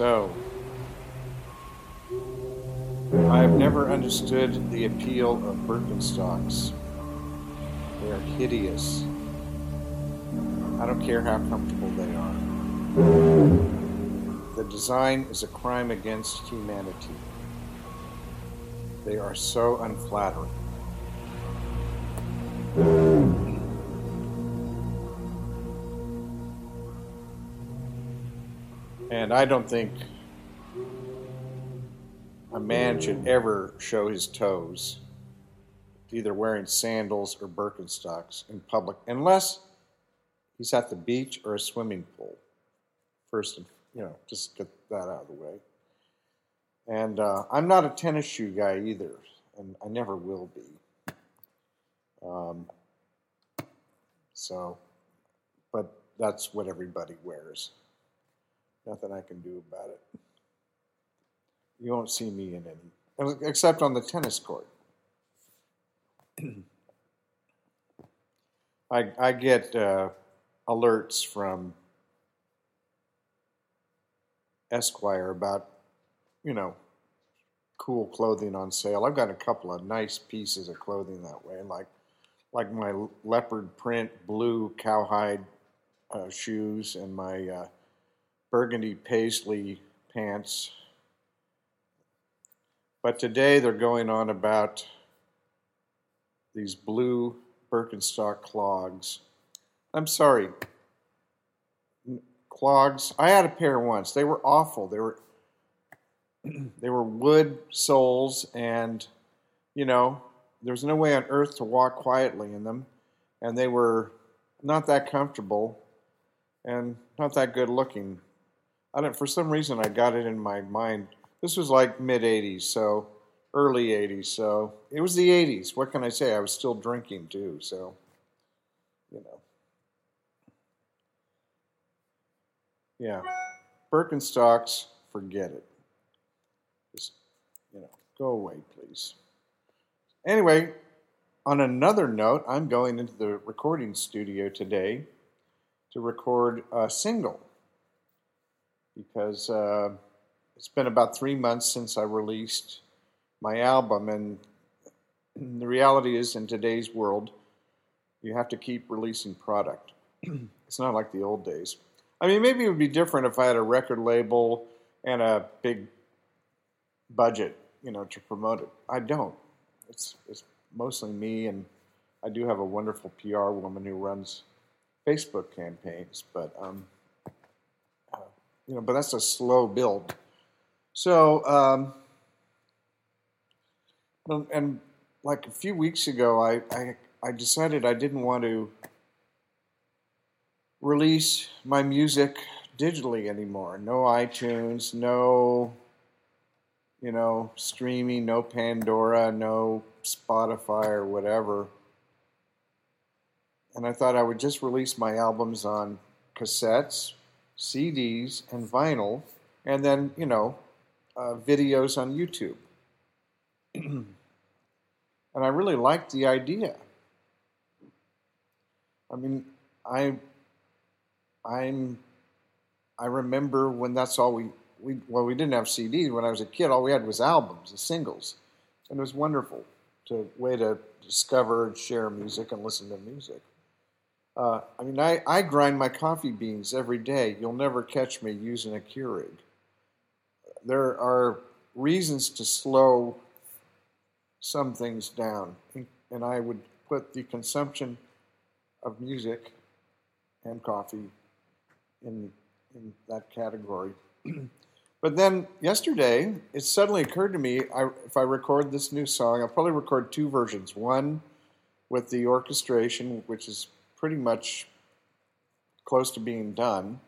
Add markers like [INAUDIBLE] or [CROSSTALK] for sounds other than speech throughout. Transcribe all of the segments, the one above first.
So, I've never understood the appeal of Birkenstocks. They are hideous. I don't care how comfortable they are. The design is a crime against humanity. They are so unflattering. And I don't think a man should ever show his toes, either wearing sandals or Birkenstocks in public, unless he's at the beach or a swimming pool. First, you know, just get that out of the way. And uh, I'm not a tennis shoe guy either, and I never will be. Um, so, but that's what everybody wears. Nothing I can do about it. You won't see me in any, except on the tennis court. I, I get uh, alerts from Esquire about, you know, cool clothing on sale. I've got a couple of nice pieces of clothing that way, like like my leopard print blue cowhide uh, shoes and my uh, burgundy paisley pants. But today they're going on about these blue Birkenstock clogs. I'm sorry, clogs. I had a pair once. They were awful. They were [CLEARS THROAT] they were wood soles, and you know there was no way on earth to walk quietly in them, and they were not that comfortable and not that good looking. I don't. For some reason, I got it in my mind. This was like mid '80s, so early '80s. So it was the '80s. What can I say? I was still drinking too. So, you know. Yeah, Birkenstocks, forget it. Just you know, go away, please. Anyway, on another note, I'm going into the recording studio today to record a single because uh, it's been about three months since I released my album, and the reality is, in today's world, you have to keep releasing product. [CLEARS THROAT] it's not like the old days. I mean, maybe it would be different if I had a record label and a big budget, you know, to promote it. I don't. It's it's mostly me, and I do have a wonderful PR woman who runs Facebook campaigns, but um, you know, but that's a slow build. So, um, and like a few weeks ago, I, I, I decided I didn't want to release my music digitally anymore. No iTunes, no, you know, streaming, no Pandora, no Spotify or whatever. And I thought I would just release my albums on cassettes CDs and vinyl, and then, you know, uh, videos on YouTube. [CLEARS THROAT] and I really liked the idea. I mean, I, I'm, I remember when that's all we, we, well, we didn't have CDs when I was a kid. All we had was albums, the singles, and it was wonderful to way to discover and share music and listen to music. Uh, I mean, I, I grind my coffee beans every day. You'll never catch me using a Keurig. There are reasons to slow some things down, and I would put the consumption of music and coffee in, in that category. [CLEARS THROAT] but then yesterday, it suddenly occurred to me I, if I record this new song, I'll probably record two versions one with the orchestration, which is pretty much close to being done.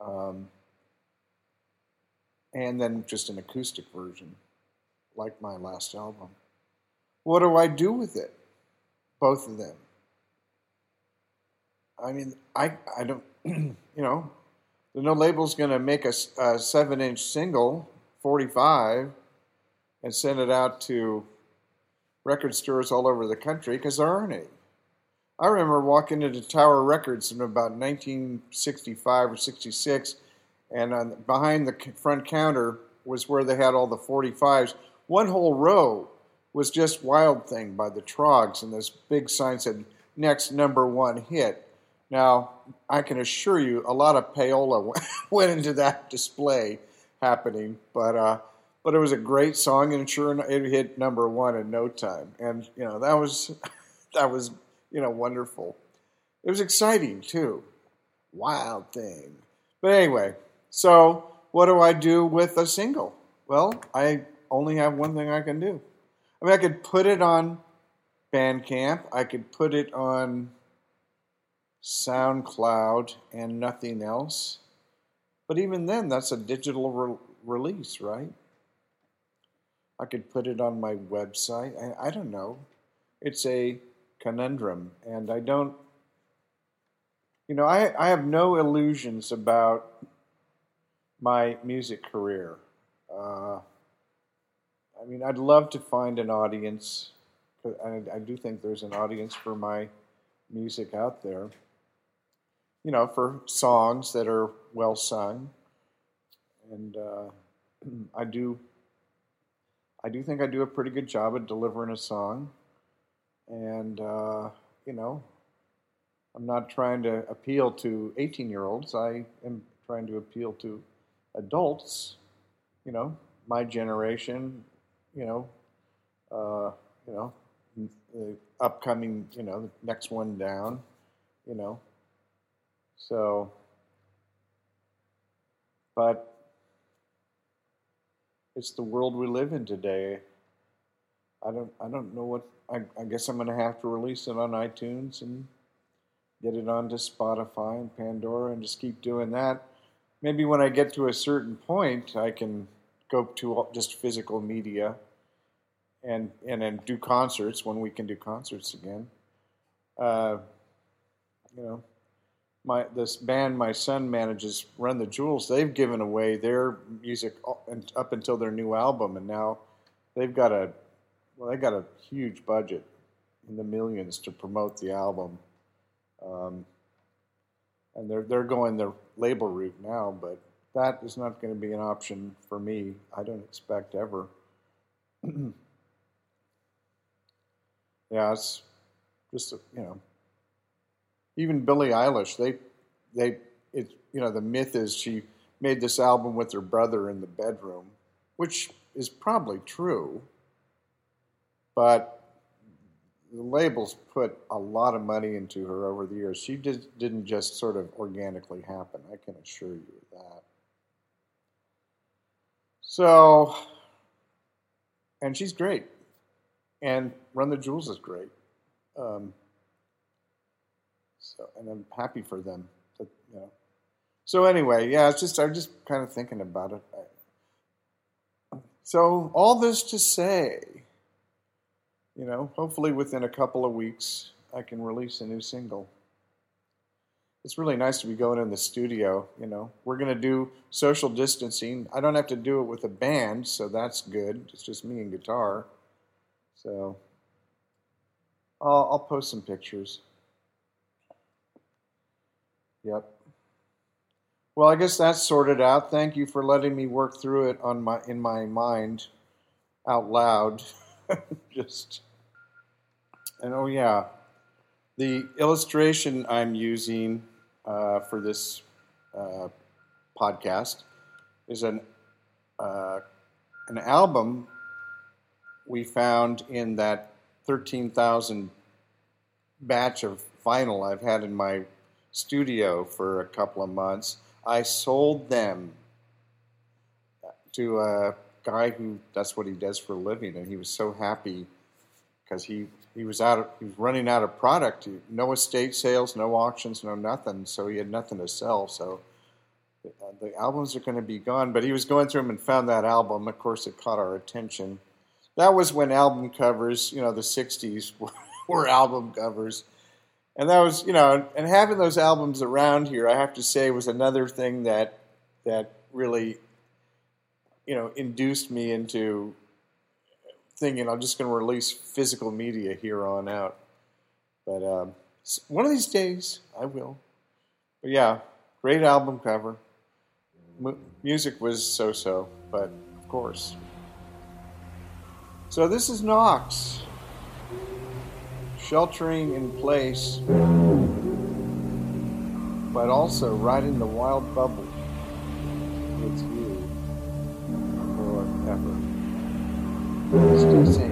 Um, and then just an acoustic version, like my last album. What do I do with it? Both of them. I mean, I, I don't, [CLEARS THROAT] you know, the no label's going to make a, a seven inch single, 45, and send it out to record stores all over the country because there aren't any. I remember walking into Tower Records in about 1965 or 66, and on, behind the front counter was where they had all the 45s. One whole row was just Wild Thing by the Troggs, and this big sign said, next number one hit. Now, I can assure you a lot of payola [LAUGHS] went into that display happening, but uh, but it was a great song, and sure it hit number one in no time. And you know that was [LAUGHS] that was you know wonderful. It was exciting too, wild thing. But anyway, so what do I do with a single? Well, I only have one thing I can do. I mean, I could put it on Bandcamp. I could put it on SoundCloud and nothing else. But even then, that's a digital re- release, right? I could put it on my website. I, I don't know. It's a conundrum, and I don't. You know, I, I have no illusions about my music career. Uh, I mean, I'd love to find an audience. I, I do think there's an audience for my music out there. You know, for songs that are well sung, and uh, [CLEARS THROAT] I do. I do think I do a pretty good job at delivering a song, and uh, you know, I'm not trying to appeal to 18 year olds. I am trying to appeal to adults. You know, my generation, you know, uh, you know, the upcoming, you know, the next one down, you know. So, but it's the world we live in today. I don't, I don't know what. I, I guess I'm going to have to release it on iTunes and get it onto Spotify and Pandora and just keep doing that. Maybe when I get to a certain point, I can go to just physical media and and then do concerts when we can do concerts again. Uh, you know, my this band my son manages, Run the Jewels. They've given away their music up until their new album, and now they've got a well, they got a huge budget in the millions to promote the album. Um, and they're they're going the label route now, but that is not going to be an option for me. I don't expect ever. [CLEARS THROAT] yeah, it's just you know, even Billie Eilish. They they it you know the myth is she made this album with her brother in the bedroom, which is probably true, but the labels put a lot of money into her over the years. She did, didn't just sort of organically happen. I can assure you of that. So, and she's great. And Run the Jewels is great. Um, so, and I'm happy for them. To, you know. So anyway, yeah, it's just I'm just kind of thinking about it. So all this to say, you know, hopefully within a couple of weeks, I can release a new single. It's really nice to be going in the studio. You know, we're going to do social distancing. I don't have to do it with a band, so that's good. It's just me and guitar. So I'll, I'll post some pictures. Yep. Well, I guess that's sorted out. Thank you for letting me work through it on my in my mind out loud. [LAUGHS] Just and oh yeah, the illustration I'm using uh, for this uh, podcast is an uh, an album we found in that thirteen thousand batch of vinyl I've had in my studio for a couple of months. I sold them to a guy who that's what he does for a living, and he was so happy because he he was out of, he was running out of product. No estate sales, no auctions, no nothing. So he had nothing to sell. So the, uh, the albums are going to be gone. But he was going through them and found that album. Of course, it caught our attention. That was when album covers, you know, the '60s were, [LAUGHS] were album covers. And that was, you know, and having those albums around here, I have to say, was another thing that that really, you know, induced me into thinking I'm just going to release physical media here on out. But um, One of these days, I will. But yeah, great album cover. M- music was so so, but of course. So this is Knox, sheltering in place, but also riding the wild bubble with you forever. Estou certo.